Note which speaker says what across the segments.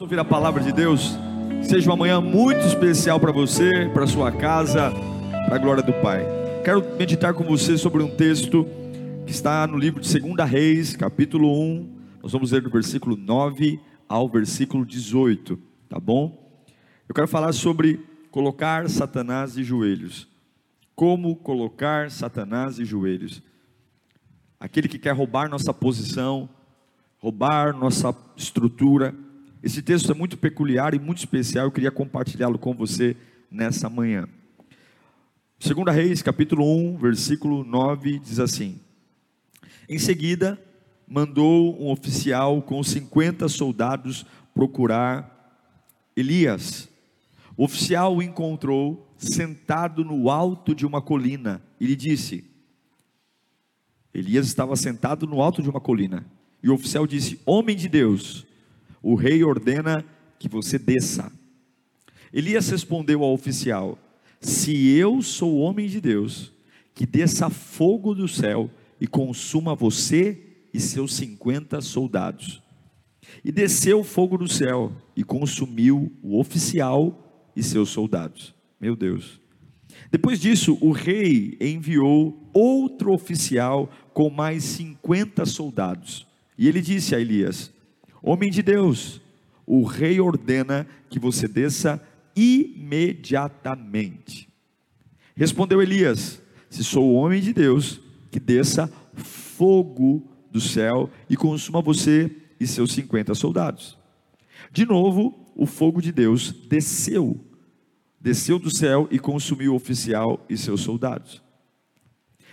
Speaker 1: ouvir a palavra de Deus. Seja uma manhã muito especial para você, para sua casa, para a glória do Pai. Quero meditar com você sobre um texto que está no livro de 2 Reis, capítulo 1. Nós vamos ler do versículo 9 ao versículo 18, tá bom? Eu quero falar sobre colocar Satanás de joelhos. Como colocar Satanás de joelhos? Aquele que quer roubar nossa posição, roubar nossa estrutura, esse texto é muito peculiar e muito especial, eu queria compartilhá-lo com você nessa manhã. 2 Reis, capítulo 1, versículo 9, diz assim: Em seguida, mandou um oficial com 50 soldados procurar Elias. O oficial o encontrou sentado no alto de uma colina e lhe disse: Elias estava sentado no alto de uma colina. E o oficial disse: Homem de Deus, o rei ordena que você desça. Elias respondeu ao oficial: Se eu sou homem de Deus, que desça fogo do céu e consuma você e seus cinquenta soldados. E desceu fogo do céu e consumiu o oficial e seus soldados. Meu Deus. Depois disso, o rei enviou outro oficial com mais cinquenta soldados. E ele disse a Elias: Homem de Deus, o rei ordena que você desça imediatamente. Respondeu Elias: Se sou homem de Deus, que desça fogo do céu e consuma você e seus 50 soldados. De novo, o fogo de Deus desceu, desceu do céu e consumiu o oficial e seus soldados.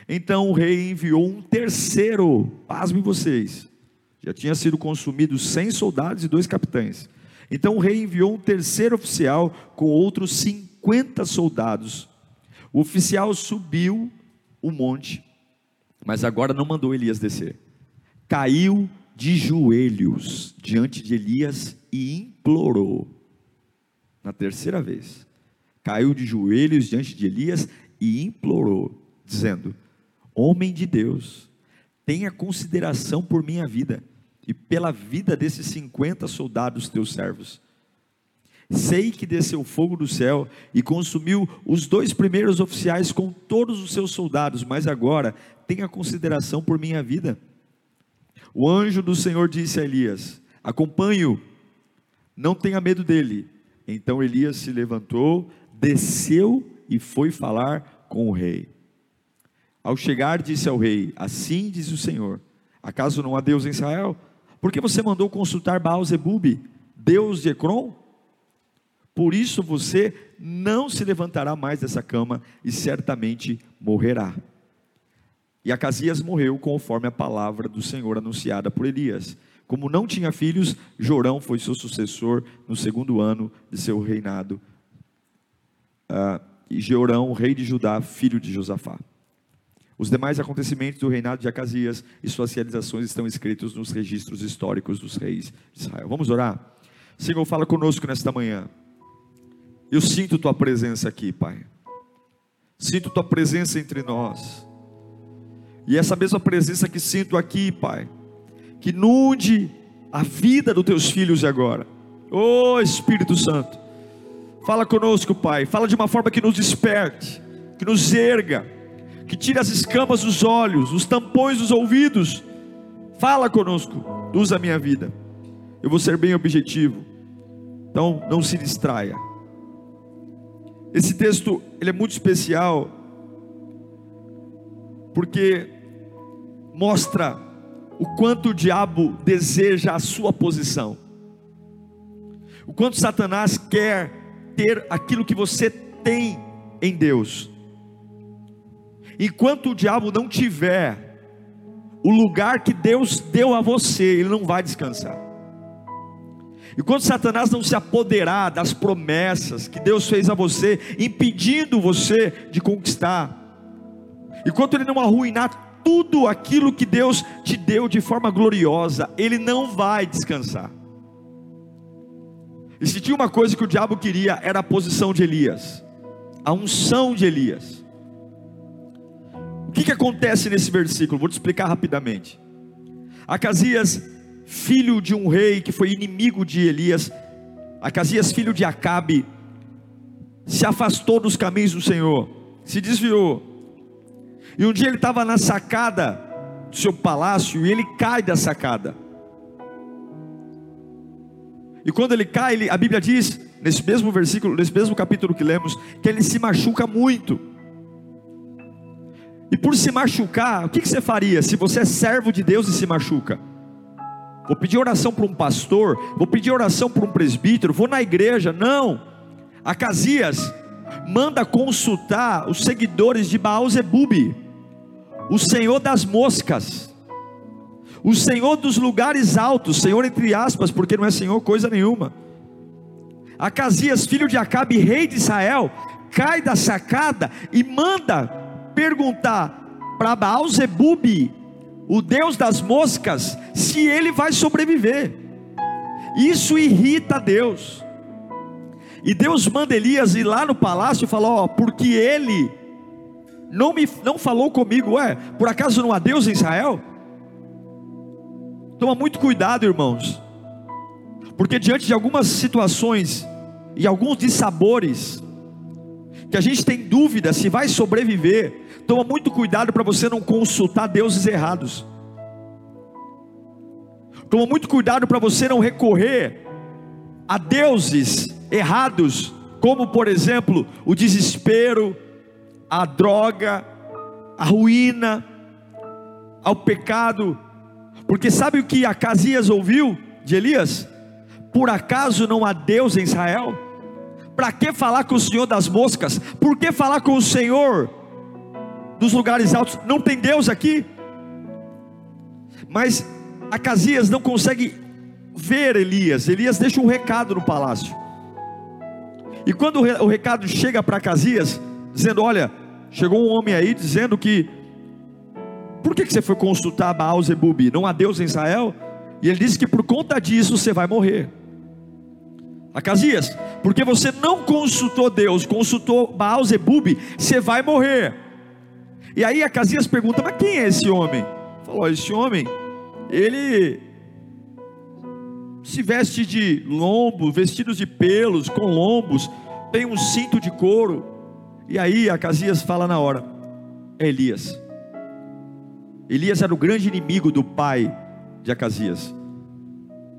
Speaker 1: Então o rei enviou um terceiro, pasmem vocês, já tinha sido consumido 100 soldados e dois capitães. Então o rei enviou um terceiro oficial com outros 50 soldados. O oficial subiu o monte, mas agora não mandou Elias descer. Caiu de joelhos diante de Elias e implorou. Na terceira vez, caiu de joelhos diante de Elias e implorou, dizendo: Homem de Deus, tenha consideração por minha vida e pela vida desses 50 soldados teus servos. Sei que desceu fogo do céu e consumiu os dois primeiros oficiais com todos os seus soldados, mas agora tenha consideração por minha vida. O anjo do Senhor disse a Elias: Acompanhe-o, não tenha medo dele. Então Elias se levantou, desceu e foi falar com o rei. Ao chegar, disse ao rei: Assim diz o Senhor: Acaso não há Deus em Israel? Porque você mandou consultar Baal Zebub, Deus de Ecrom? Por isso você não se levantará mais dessa cama e certamente morrerá. E Acasias morreu conforme a palavra do Senhor anunciada por Elias. Como não tinha filhos, Jorão foi seu sucessor no segundo ano de seu reinado. Uh, e Jorão, rei de Judá, filho de Josafá. Os demais acontecimentos do reinado de Acasias e suas realizações estão escritos nos registros históricos dos reis de Israel. Vamos orar? Senhor, fala conosco nesta manhã. Eu sinto tua presença aqui, Pai. Sinto tua presença entre nós. E essa mesma presença que sinto aqui, Pai, que inunde a vida dos teus filhos agora. Oh Espírito Santo, fala conosco, Pai. Fala de uma forma que nos desperte, que nos erga que tire as escamas dos olhos, os tampões dos ouvidos. Fala conosco, usa a minha vida. Eu vou ser bem objetivo. Então, não se distraia. Esse texto, ele é muito especial porque mostra o quanto o diabo deseja a sua posição. O quanto Satanás quer ter aquilo que você tem em Deus. Enquanto o diabo não tiver o lugar que Deus deu a você, ele não vai descansar. E quando Satanás não se apoderar das promessas que Deus fez a você, impedindo você de conquistar, enquanto ele não arruinar tudo aquilo que Deus te deu de forma gloriosa, ele não vai descansar. E se tinha uma coisa que o diabo queria, era a posição de Elias, a unção de Elias. Que, que acontece nesse versículo? Vou te explicar rapidamente. Acasias filho de um rei que foi inimigo de Elias, Acasias, filho de Acabe, se afastou dos caminhos do Senhor, se desviou. E um dia ele estava na sacada do seu palácio e ele cai da sacada. E quando ele cai, ele, a Bíblia diz, nesse mesmo versículo, nesse mesmo capítulo que lemos, que ele se machuca muito. E por se machucar, o que, que você faria se você é servo de Deus e se machuca? vou pedir oração para um pastor, vou pedir oração para um presbítero, vou na igreja. Não. Acasias manda consultar os seguidores de Baal Zebub, o Senhor das moscas, o Senhor dos lugares altos, Senhor entre aspas, porque não é Senhor coisa nenhuma. Acasias, filho de Acabe, rei de Israel, cai da sacada e manda perguntar para Baal Zebub, o Deus das moscas, se ele vai sobreviver. Isso irrita Deus. E Deus manda Elias ir lá no palácio e falar: Ó, porque ele não me não falou comigo, ué, por acaso não há Deus em Israel? Toma muito cuidado, irmãos, porque diante de algumas situações e alguns dissabores, que a gente tem dúvida se vai sobreviver, Toma muito cuidado para você não consultar deuses errados. Toma muito cuidado para você não recorrer a deuses errados, como por exemplo o desespero, a droga, a ruína, ao pecado. Porque sabe o que Acasias ouviu de Elias? Por acaso não há Deus em Israel? Para que falar com o Senhor das moscas? Por que falar com o Senhor dos lugares altos. Não tem Deus aqui. Mas Acasias não consegue ver Elias. Elias deixa um recado no palácio. E quando o recado chega para Acasias, dizendo: Olha, chegou um homem aí dizendo que. Por que, que você foi consultar Baal Zebub? Não há Deus em Israel? E ele disse que por conta disso você vai morrer. Acasias, porque você não consultou Deus, consultou Baal Zebub, você vai morrer. E aí a Casias pergunta: Mas quem é esse homem? Falou: Esse homem, ele se veste de lombo, vestidos de pelos, com lombos, tem um cinto de couro. E aí a Casias fala na hora: É Elias. Elias era o grande inimigo do pai de Acasias.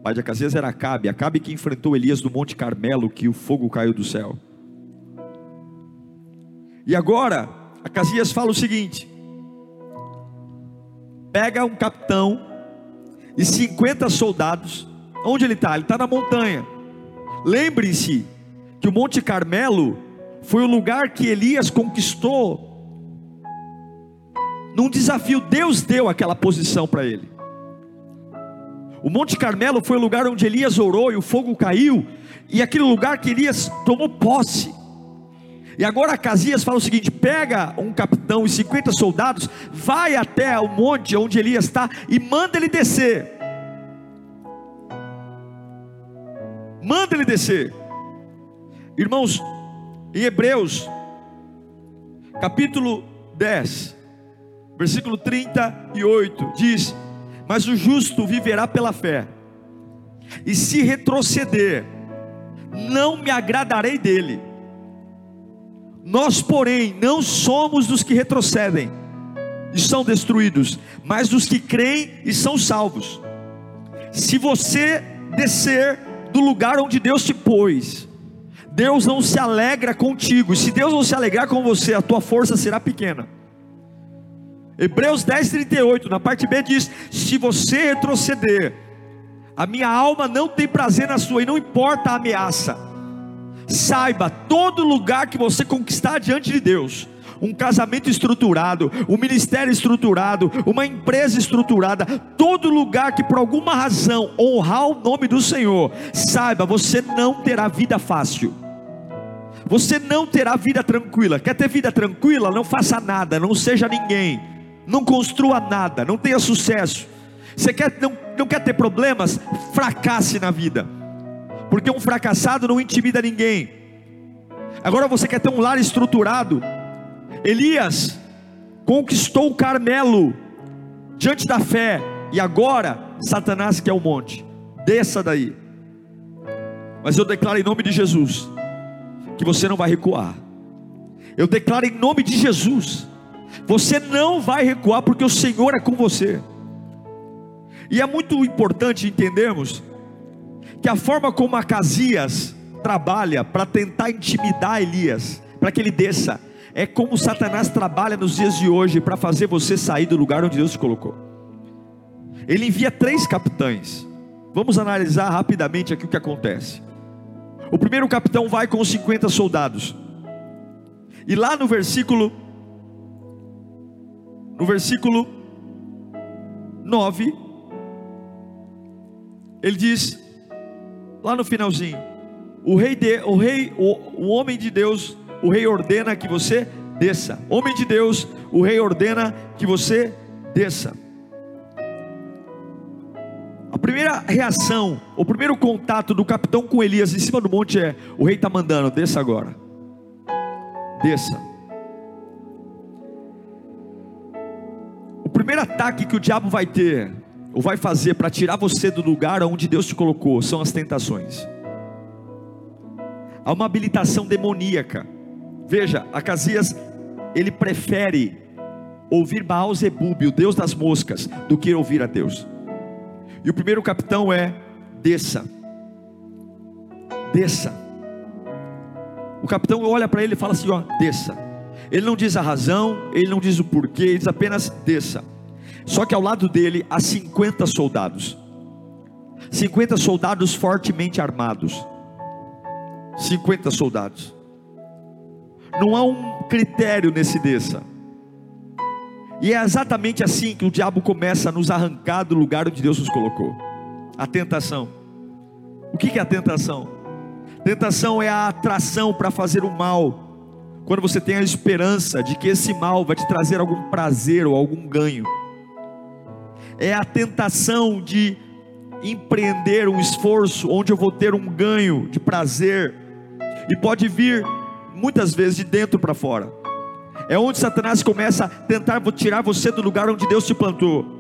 Speaker 1: Pai de Acasias era Acabe, Acabe que enfrentou Elias no Monte Carmelo, que o fogo caiu do céu. E agora, Acasias fala o seguinte: pega um capitão e 50 soldados. Onde ele está? Ele está na montanha. Lembre-se que o Monte Carmelo foi o lugar que Elias conquistou. Num desafio, Deus deu aquela posição para ele. O Monte Carmelo foi o lugar onde Elias orou e o fogo caiu, e aquele lugar que Elias tomou posse. E agora Acasias fala o seguinte: pega um capitão e 50 soldados, vai até o monte onde Elias está e manda ele descer. Manda ele descer. Irmãos, em Hebreus, capítulo 10, versículo 38, diz: Mas o justo viverá pela fé, e se retroceder, não me agradarei dele. Nós, porém, não somos dos que retrocedem e são destruídos, mas dos que creem e são salvos. Se você descer do lugar onde Deus te pôs, Deus não se alegra contigo. E se Deus não se alegrar com você, a tua força será pequena. Hebreus 10, 38, na parte B diz: Se você retroceder, a minha alma não tem prazer na sua, e não importa a ameaça, Saiba, todo lugar que você conquistar diante de Deus, um casamento estruturado, um ministério estruturado, uma empresa estruturada, todo lugar que por alguma razão honrar o nome do Senhor, saiba, você não terá vida fácil. Você não terá vida tranquila. Quer ter vida tranquila? Não faça nada, não seja ninguém, não construa nada, não tenha sucesso. Você quer, não, não quer ter problemas? Fracasse na vida, porque um fracassado não intimida ninguém. Agora você quer ter um lar estruturado? Elias conquistou o Carmelo diante da fé, e agora Satanás quer o monte. Desça daí. Mas eu declaro em nome de Jesus que você não vai recuar. Eu declaro em nome de Jesus, você não vai recuar porque o Senhor é com você. E é muito importante entendermos que a forma como Acasias trabalha para tentar intimidar Elias, para que ele desça, é como Satanás trabalha nos dias de hoje para fazer você sair do lugar onde Deus te colocou. Ele envia três capitães. Vamos analisar rapidamente aqui o que acontece. O primeiro capitão vai com os 50 soldados. E lá no versículo no versículo 9 ele diz lá no finalzinho: o rei de, o rei o, o homem de Deus, o rei ordena que você desça. Homem de Deus, o rei ordena que você desça. A primeira reação, o primeiro contato do capitão com Elias em cima do monte é: o rei está mandando, desça agora. Desça. Primeiro ataque que o diabo vai ter, ou vai fazer para tirar você do lugar onde Deus te colocou, são as tentações. Há uma habilitação demoníaca. Veja, Acasias, ele prefere ouvir Baal Zebub, o Deus das moscas, do que ouvir a Deus. E o primeiro capitão é: desça, desça. O capitão olha para ele e fala assim: ó, desça. Ele não diz a razão, ele não diz o porquê, ele diz apenas desça. Só que ao lado dele há 50 soldados. 50 soldados fortemente armados. 50 soldados. Não há um critério nesse desça. E é exatamente assim que o diabo começa a nos arrancar do lugar onde Deus nos colocou. A tentação. O que é a tentação? Tentação é a atração para fazer o mal. Quando você tem a esperança de que esse mal vai te trazer algum prazer ou algum ganho. É a tentação de empreender um esforço onde eu vou ter um ganho de prazer. E pode vir muitas vezes de dentro para fora. É onde Satanás começa a tentar tirar você do lugar onde Deus te plantou.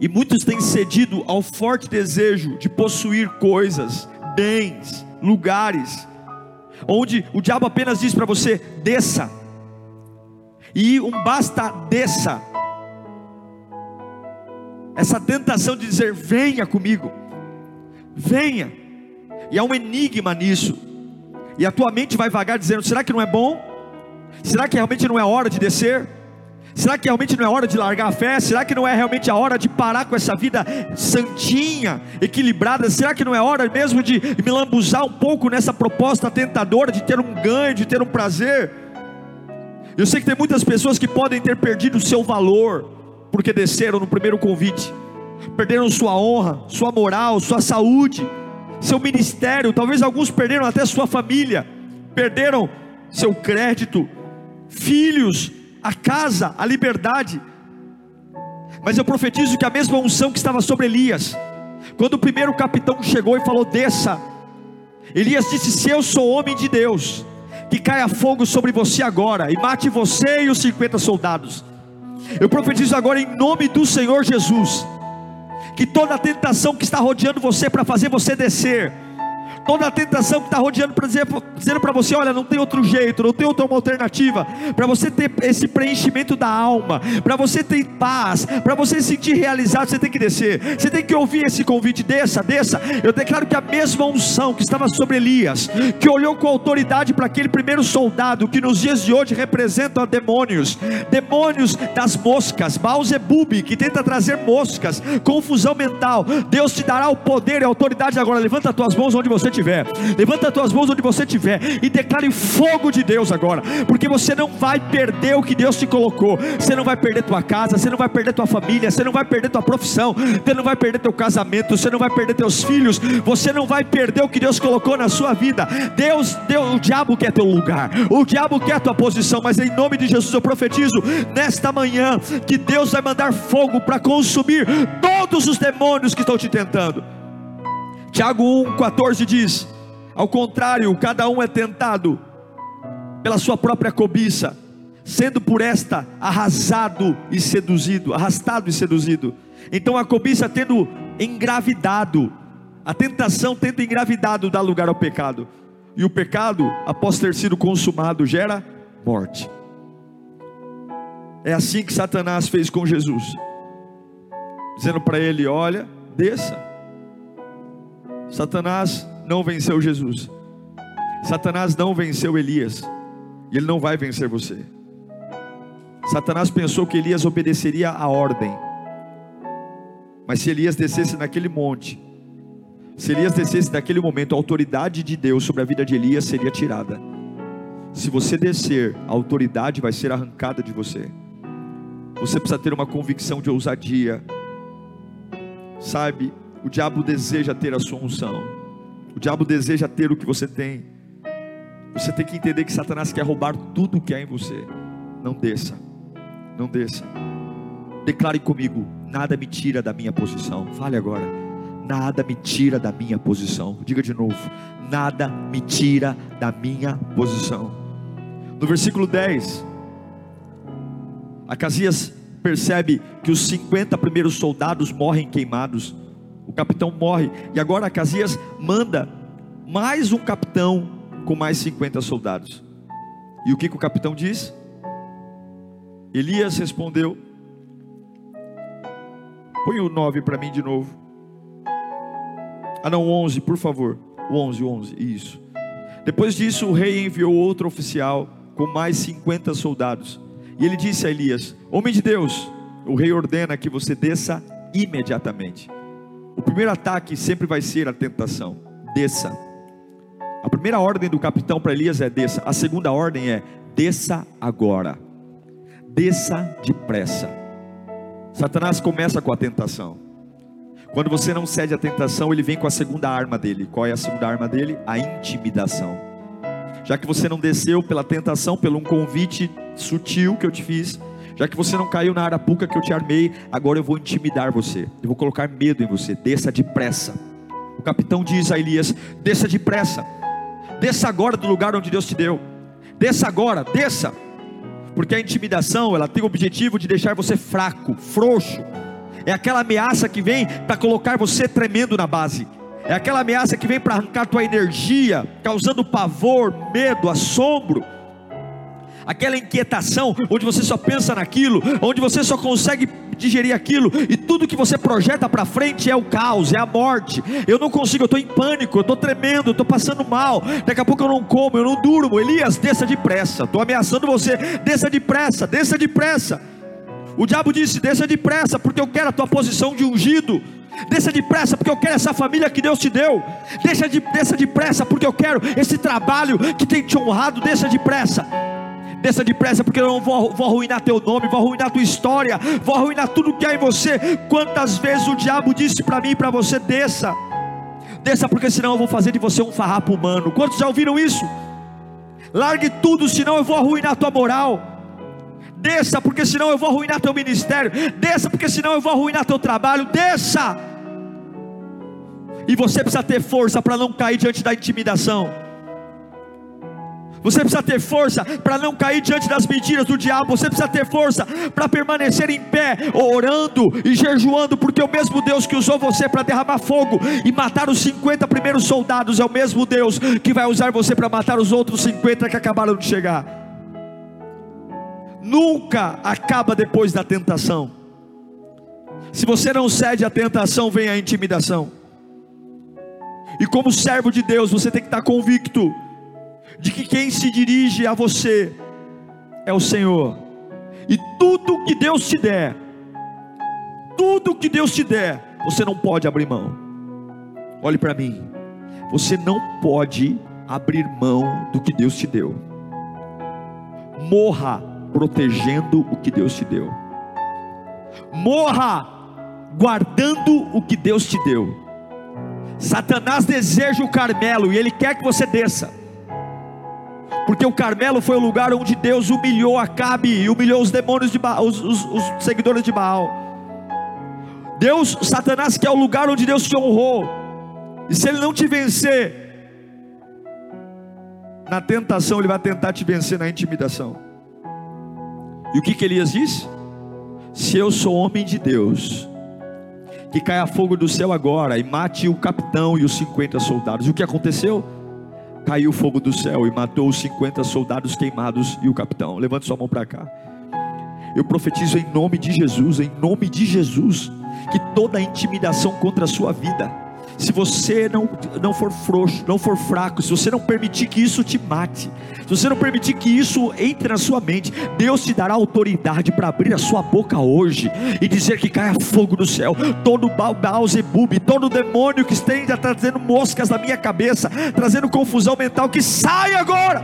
Speaker 1: E muitos têm cedido ao forte desejo de possuir coisas, bens, lugares, onde o diabo apenas diz para você: desça, e um basta desça. Essa tentação de dizer: venha comigo, venha, e há um enigma nisso, e a tua mente vai vagar dizendo: será que não é bom? Será que realmente não é hora de descer? Será que realmente não é hora de largar a fé? Será que não é realmente a hora de parar com essa vida santinha, equilibrada? Será que não é hora mesmo de me lambuzar um pouco nessa proposta tentadora de ter um ganho, de ter um prazer? Eu sei que tem muitas pessoas que podem ter perdido o seu valor, porque desceram no primeiro convite, perderam sua honra, sua moral, sua saúde, seu ministério, talvez alguns perderam até sua família, perderam seu crédito, filhos, a casa, a liberdade. Mas eu profetizo que a mesma unção que estava sobre Elias, quando o primeiro capitão chegou e falou: Desça, Elias disse: Se eu sou homem de Deus, que caia fogo sobre você agora e mate você e os 50 soldados. Eu profetizo agora em nome do Senhor Jesus, que toda tentação que está rodeando você para fazer você descer, toda a tentação que está rodeando para dizer, dizendo para você: olha, não tem outro jeito, não tem outra alternativa, para você ter esse preenchimento da alma, para você ter paz, para você se sentir realizado, você tem que descer, você tem que ouvir esse convite: desça, desça. Eu declaro que a mesma unção que estava sobre Elias, que olhou com autoridade para aquele primeiro soldado, que nos dias de hoje representa demônios, demônios das moscas, Baalzebub, que tenta trazer moscas, confusão mental, Deus te dará o poder e a autoridade agora. Levanta as tuas mãos onde você estiver. Levanta as tuas mãos onde você estiver e declare fogo de Deus agora, porque você não vai perder o que Deus te colocou. Você não vai perder tua casa, você não vai perder tua família, você não vai perder tua profissão, você não vai perder teu casamento, você não vai perder teus filhos, você não vai perder o que Deus colocou na sua vida. Deus, Deus, o diabo quer teu lugar, o diabo quer tua posição, mas em nome de Jesus eu profetizo nesta manhã que Deus vai mandar fogo para consumir todos os demônios que estão te tentando. Tiago 1,14 diz: Ao contrário, cada um é tentado pela sua própria cobiça, sendo por esta arrasado e seduzido, arrastado e seduzido. Então a cobiça tendo engravidado, a tentação tendo engravidado dá lugar ao pecado. E o pecado, após ter sido consumado, gera morte. É assim que Satanás fez com Jesus, dizendo para ele: Olha, desça. Satanás não venceu Jesus, Satanás não venceu Elias, e ele não vai vencer você. Satanás pensou que Elias obedeceria a ordem, mas se Elias descesse naquele monte, se Elias descesse naquele momento, a autoridade de Deus sobre a vida de Elias seria tirada. Se você descer, a autoridade vai ser arrancada de você. Você precisa ter uma convicção de ousadia. Sabe, o diabo deseja ter a sua unção. O diabo deseja ter o que você tem. Você tem que entender que Satanás quer roubar tudo o que há em você. Não desça. Não desça. Declare comigo: nada me tira da minha posição. Fale agora. Nada me tira da minha posição. Diga de novo: nada me tira da minha posição. No versículo 10, Acasias percebe que os 50 primeiros soldados morrem queimados. O capitão morre. E agora Acasias manda mais um capitão com mais 50 soldados. E o que, que o capitão diz? Elias respondeu: Põe o 9 para mim de novo. Ah, não, 11, por favor. O 11, 11, isso. Depois disso, o rei enviou outro oficial com mais 50 soldados. E ele disse a Elias: Homem de Deus, o rei ordena que você desça imediatamente. O primeiro ataque sempre vai ser a tentação. Desça. A primeira ordem do capitão para Elias é desça. A segunda ordem é desça agora. Desça depressa. Satanás começa com a tentação. Quando você não cede à tentação, ele vem com a segunda arma dele. Qual é a segunda arma dele? A intimidação. Já que você não desceu pela tentação, pelo um convite sutil que eu te fiz, já que você não caiu na arapuca que eu te armei, agora eu vou intimidar você. Eu vou colocar medo em você. Desça depressa. O capitão diz a Elias: desça depressa. Desça agora do lugar onde Deus te deu. Desça agora, desça. Porque a intimidação, ela tem o objetivo de deixar você fraco, frouxo. É aquela ameaça que vem para colocar você tremendo na base. É aquela ameaça que vem para arrancar tua energia, causando pavor, medo, assombro. Aquela inquietação, onde você só pensa naquilo, onde você só consegue digerir aquilo, e tudo que você projeta para frente é o caos, é a morte. Eu não consigo, eu estou em pânico, eu estou tremendo, eu estou passando mal. Daqui a pouco eu não como, eu não durmo. Elias, desça depressa. Estou ameaçando você, desça depressa, desça depressa. O diabo disse: desça depressa, porque eu quero a tua posição de ungido. Desça depressa, porque eu quero essa família que Deus te deu. Deixa de, desça depressa, porque eu quero esse trabalho que tem te honrado. Desça depressa. Desça depressa, porque eu não vou, vou arruinar teu nome, vou arruinar tua história, vou arruinar tudo que há em você. Quantas vezes o diabo disse para mim e para você: desça, desça, porque senão eu vou fazer de você um farrapo humano. Quantos já ouviram isso? Largue tudo, senão eu vou arruinar tua moral. Desça, porque senão eu vou arruinar teu ministério. Desça, porque senão eu vou arruinar teu trabalho. Desça. E você precisa ter força para não cair diante da intimidação. Você precisa ter força para não cair diante das mentiras do diabo. Você precisa ter força para permanecer em pé, orando e jejuando, porque o mesmo Deus que usou você para derramar fogo e matar os 50 primeiros soldados é o mesmo Deus que vai usar você para matar os outros 50 que acabaram de chegar nunca acaba depois da tentação. Se você não cede à tentação, vem a intimidação. E como servo de Deus, você tem que estar convicto de que quem se dirige a você é o Senhor. E tudo que Deus te der, tudo que Deus te der, você não pode abrir mão. Olhe para mim. Você não pode abrir mão do que Deus te deu. Morra protegendo o que Deus te deu. Morra guardando o que Deus te deu. Satanás deseja o Carmelo e ele quer que você desça. Porque o Carmelo foi o lugar onde Deus humilhou Acabe e humilhou os demônios de os, os, os seguidores de Baal. Deus, Satanás quer o lugar onde Deus te honrou. E se ele não te vencer na tentação, ele vai tentar te vencer na intimidação. E o que que Elias disse? Se eu sou homem de Deus, que caia fogo do céu agora e mate o capitão e os 50 soldados. E o que aconteceu? Caiu fogo do céu e matou os 50 soldados queimados e o capitão. Levante sua mão para cá. Eu profetizo em nome de Jesus, em nome de Jesus, que toda intimidação contra a sua vida, se você não, não for frouxo, não for fraco, se você não permitir que isso te mate, se você não permitir que isso entre na sua mente, Deus te dará autoridade para abrir a sua boca hoje e dizer que caia fogo do céu, todo Baal Zebub, todo demônio que esteja trazendo moscas na minha cabeça, trazendo confusão mental, que saia agora,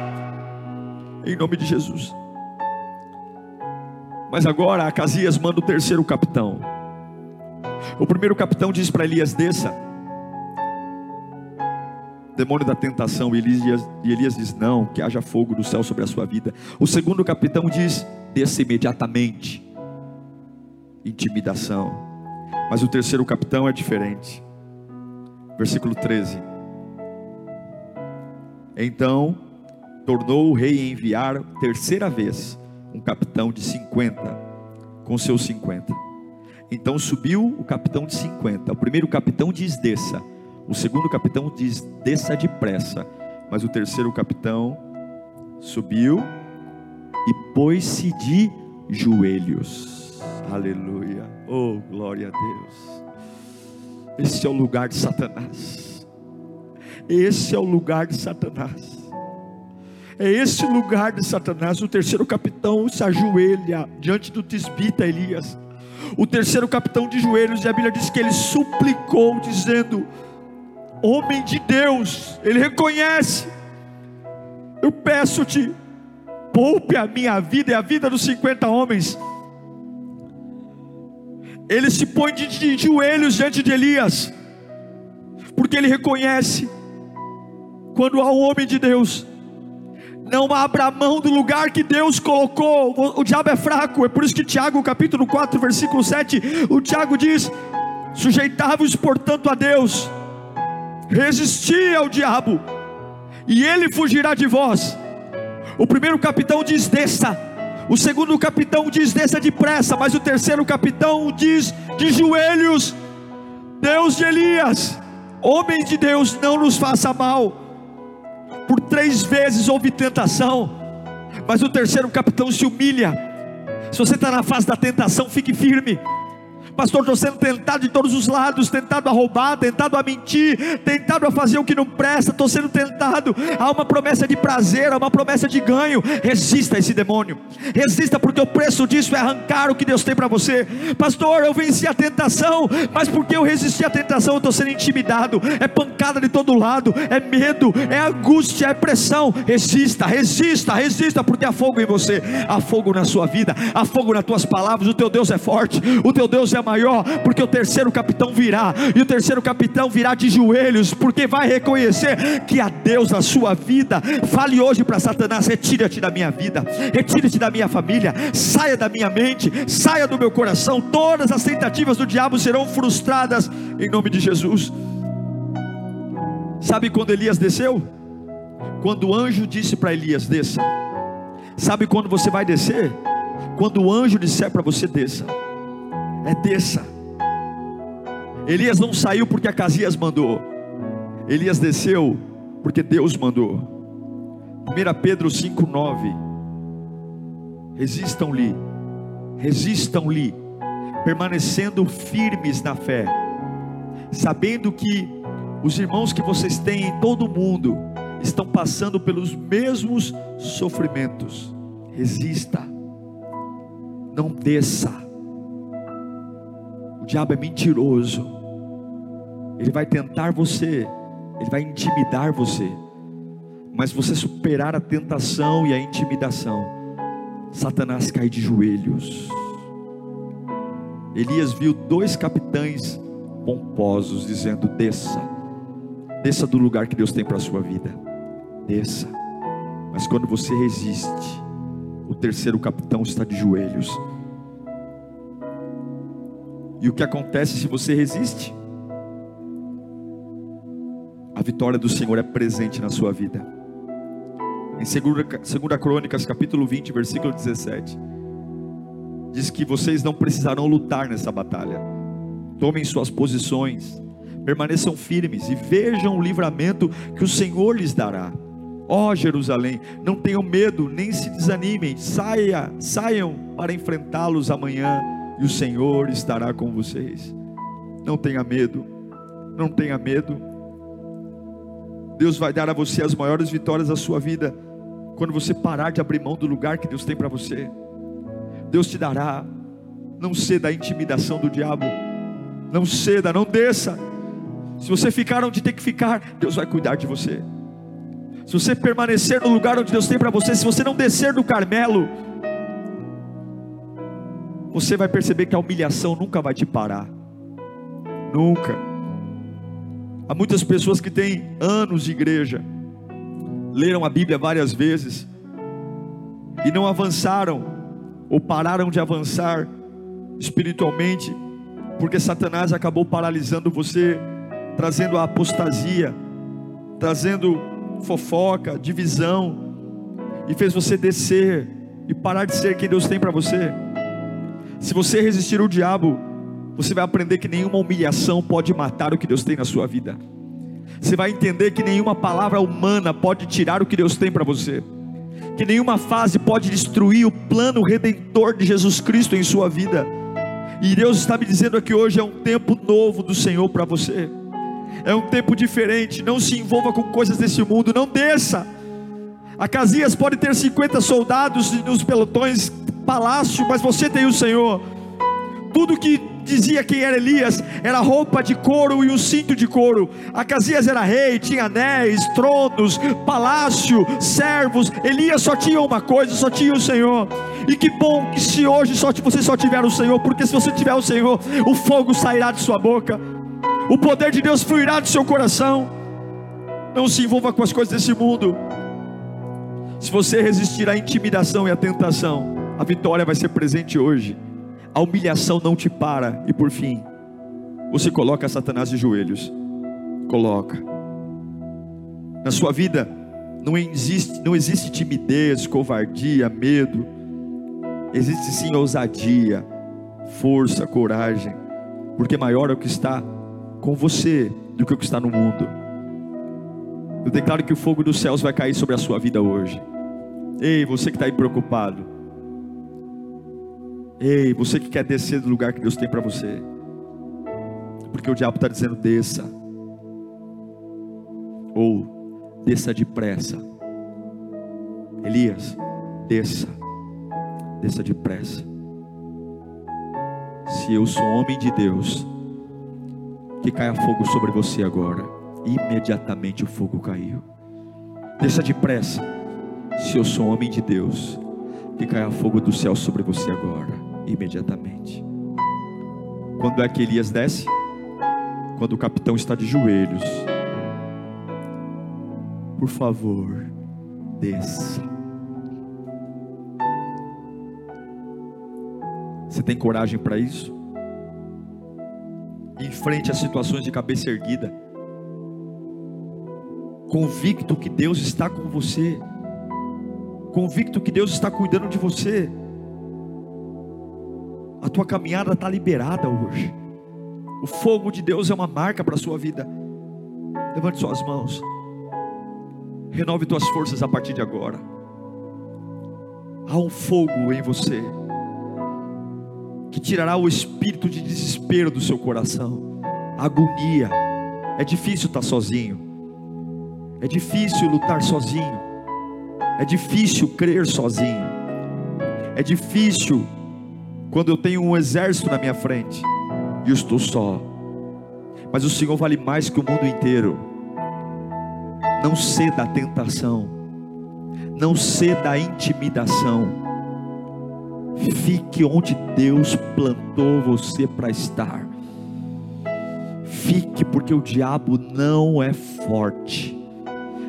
Speaker 1: em nome de Jesus. Mas agora Acasias manda o terceiro capitão. O primeiro capitão diz para Elias: desça demônio da tentação, e Elias, e Elias diz: Não, que haja fogo do céu sobre a sua vida. O segundo capitão diz: Desça imediatamente. Intimidação. Mas o terceiro capitão é diferente. Versículo 13. Então tornou o rei a enviar terceira vez um capitão de 50 com seus 50. Então subiu o capitão de 50. O primeiro capitão diz: Desça. O segundo capitão diz: desça depressa. Mas o terceiro capitão subiu e pôs-se de joelhos. Aleluia. Oh, glória a Deus. Esse é o lugar de Satanás. Esse é o lugar de Satanás. É esse lugar de Satanás. O terceiro capitão se ajoelha diante do tisbita Elias. O terceiro capitão de joelhos, e a Bíblia diz que ele suplicou, dizendo: homem de Deus, ele reconhece. Eu peço-te, poupe a minha vida e a vida dos 50 homens. Ele se põe de, de joelhos diante de Elias, porque ele reconhece, quando há um homem de Deus, não abra mão do lugar que Deus colocou. O, diabo é fraco, é por isso que Tiago, capítulo 4, versículo 7, o Tiago diz: Sujeitavos, portanto, a Deus Resisti ao diabo, e ele fugirá de vós. O primeiro capitão diz: desça. O segundo capitão diz: desça depressa. Mas o terceiro capitão diz: de joelhos. Deus de Elias, homem de Deus, não nos faça mal. Por três vezes houve tentação, mas o terceiro capitão se humilha. Se você está na fase da tentação, fique firme. Pastor, estou sendo tentado de todos os lados, tentado a roubar, tentado a mentir, tentado a fazer o que não presta, estou sendo tentado. Há uma promessa de prazer, há uma promessa de ganho. Resista a esse demônio. Resista, porque o preço disso é arrancar o que Deus tem para você. Pastor, eu venci a tentação, mas porque eu resisti à tentação, eu estou sendo intimidado. É pancada de todo lado, é medo, é angústia, é pressão. Resista, resista, resista, porque há fogo em você, há fogo na sua vida, há fogo nas tuas palavras. O teu Deus é forte, o teu Deus é maior, porque o terceiro capitão virá, e o terceiro capitão virá de joelhos, porque vai reconhecer que há Deus na sua vida. Fale hoje para Satanás: retira-te da minha vida, retira-te da minha família, saia da minha mente, saia do meu coração. Todas as tentativas do diabo serão frustradas em nome de Jesus. Sabe quando Elias desceu? Quando o anjo disse para Elias: desça. Sabe quando você vai descer? Quando o anjo disser para você: desça é desça. Elias não saiu porque Acasias mandou. Elias desceu porque Deus mandou. 1 Pedro 5,9. Resistam-lhe, resistam-lhe, permanecendo firmes na fé, sabendo que os irmãos que vocês têm em todo o mundo estão passando pelos mesmos sofrimentos. Resista, não desça diabo é mentiroso. Ele vai tentar você ele vai intimidar você. Mas você superar a tentação e a intimidação, Satanás cai de joelhos. Elias viu dois capitães pomposos dizendo: Desça, desça do lugar que Deus tem para a sua vida, desça. Mas quando você resiste, o terceiro capitão está de joelhos. E o que acontece se você resiste? A vitória do Senhor é presente na sua vida. Em 2 Crônicas, capítulo 20, versículo 17, diz que vocês não precisarão lutar nessa batalha. Tomem suas posições, permaneçam firmes e vejam o livramento que o Senhor lhes dará. Ó oh, Jerusalém, não tenham medo, nem se desanimem, saia, saiam para enfrentá-los amanhã, e o Senhor estará com vocês. Não tenha medo, não tenha medo. Deus vai dar a você as maiores vitórias da sua vida quando você parar de abrir mão do lugar que Deus tem para você. Deus te dará. Não ceda à intimidação do diabo. Não ceda, não desça. Se você ficar onde tem que ficar, Deus vai cuidar de você se você permanecer no lugar onde Deus tem para você, se você não descer do Carmelo, você vai perceber que a humilhação nunca vai te parar. Nunca. Há muitas pessoas que têm anos de igreja, leram a Bíblia várias vezes e não avançaram ou pararam de avançar espiritualmente, porque Satanás acabou paralisando você, trazendo a apostasia, trazendo fofoca, divisão, e fez você descer e parar de ser quem Deus tem para você. Se você resistir ao diabo, você vai aprender que nenhuma humilhação pode matar o que Deus tem na sua vida. Você vai entender que nenhuma palavra humana pode tirar o que Deus tem para você. Que nenhuma fase pode destruir o plano redentor de Jesus Cristo em sua vida. E Deus está me dizendo aqui hoje é um tempo novo do Senhor para você é um tempo diferente. Não se envolva com coisas desse mundo, não desça. Acasias pode ter 50 soldados nos pelotões, palácio, mas você tem o Senhor. Tudo que dizia quem era Elias era roupa de couro e um cinto de couro. Acasias era rei, tinha anéis, tronos, palácio, servos. Elias só tinha uma coisa, só tinha o Senhor. E que bom que se hoje só, você só tiver o Senhor, porque se você tiver o Senhor, o fogo sairá de sua boca o poder de Deus fluirá do seu coração. Não se envolva com as coisas desse mundo. Se você resistir à intimidação e à tentação, a vitória vai ser presente hoje. A humilhação não te para. E por fim, você coloca Satanás de joelhos. Coloca. Na sua vida não existe, não existe timidez, covardia, medo. Existe sim ousadia, força, coragem. Porque maior é o que está com você do que o que está no mundo. Eu declaro que o fogo dos céus vai cair sobre a sua vida hoje. Ei, você que está aí preocupado. Ei, você que quer descer do lugar que Deus tem para você. Porque o diabo está dizendo: desça. Ou desça depressa. Elias, desça. Desça depressa. Se eu sou homem de Deus que caia fogo sobre você agora. Imediatamente o fogo caiu. Desça depressa. Se eu sou homem de Deus, que caia fogo do céu sobre você agora. Imediatamente. Quando é que Elias desce? Quando o capitão está de joelhos. Por favor, desça. Você tem coragem para isso? enfrente as situações de cabeça erguida, convicto que Deus está com você, convicto que Deus está cuidando de você. A tua caminhada está liberada hoje. O fogo de Deus é uma marca para a sua vida. Levante suas mãos. Renove tuas forças a partir de agora. Há um fogo em você que tirará o espírito de desespero do seu coração, agonia. É difícil estar sozinho, é difícil lutar sozinho, é difícil crer sozinho, é difícil quando eu tenho um exército na minha frente e eu estou só. Mas o Senhor vale mais que o mundo inteiro. Não ceda à tentação. Não ceda à intimidação. Fique onde Deus plantou você para estar. Fique, porque o diabo não é forte.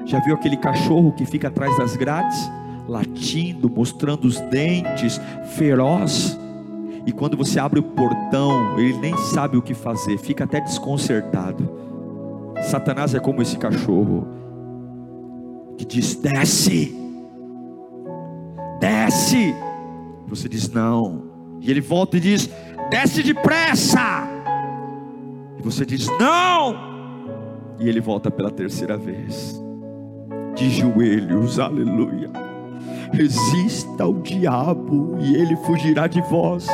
Speaker 1: Já viu aquele cachorro que fica atrás das grades, latindo, mostrando os dentes, feroz? E quando você abre o portão, ele nem sabe o que fazer, fica até desconcertado. Satanás é como esse cachorro que diz: desce, desce. Você diz: não. E ele volta e diz: desce depressa. E você diz: não. E ele volta pela terceira vez, de joelhos, aleluia. Resista ao diabo e ele fugirá de vós.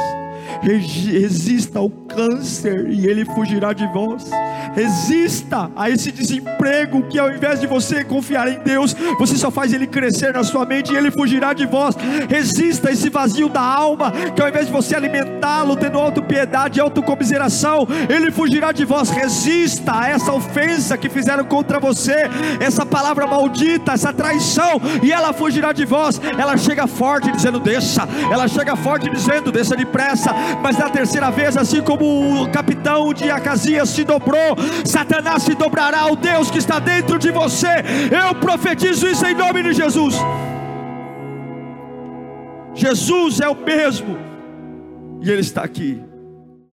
Speaker 1: Resista ao câncer e ele fugirá de vós. Resista a esse desemprego que ao invés de você confiar em Deus, você só faz ele crescer na sua mente e ele fugirá de vós. Resista a esse vazio da alma que ao invés de você alimentá-lo tendo autopiedade e autocomiseração, ele fugirá de vós. Resista a essa ofensa que fizeram contra você, essa palavra maldita, essa traição, e ela fugirá de vós. Ela chega forte dizendo: Desça. Ela chega forte dizendo: Desça depressa. Mas na terceira vez, assim como o capitão de Acasias se dobrou, Satanás se dobrará ao Deus que está dentro de você. Eu profetizo isso em nome de Jesus. Jesus é o mesmo, e Ele está aqui.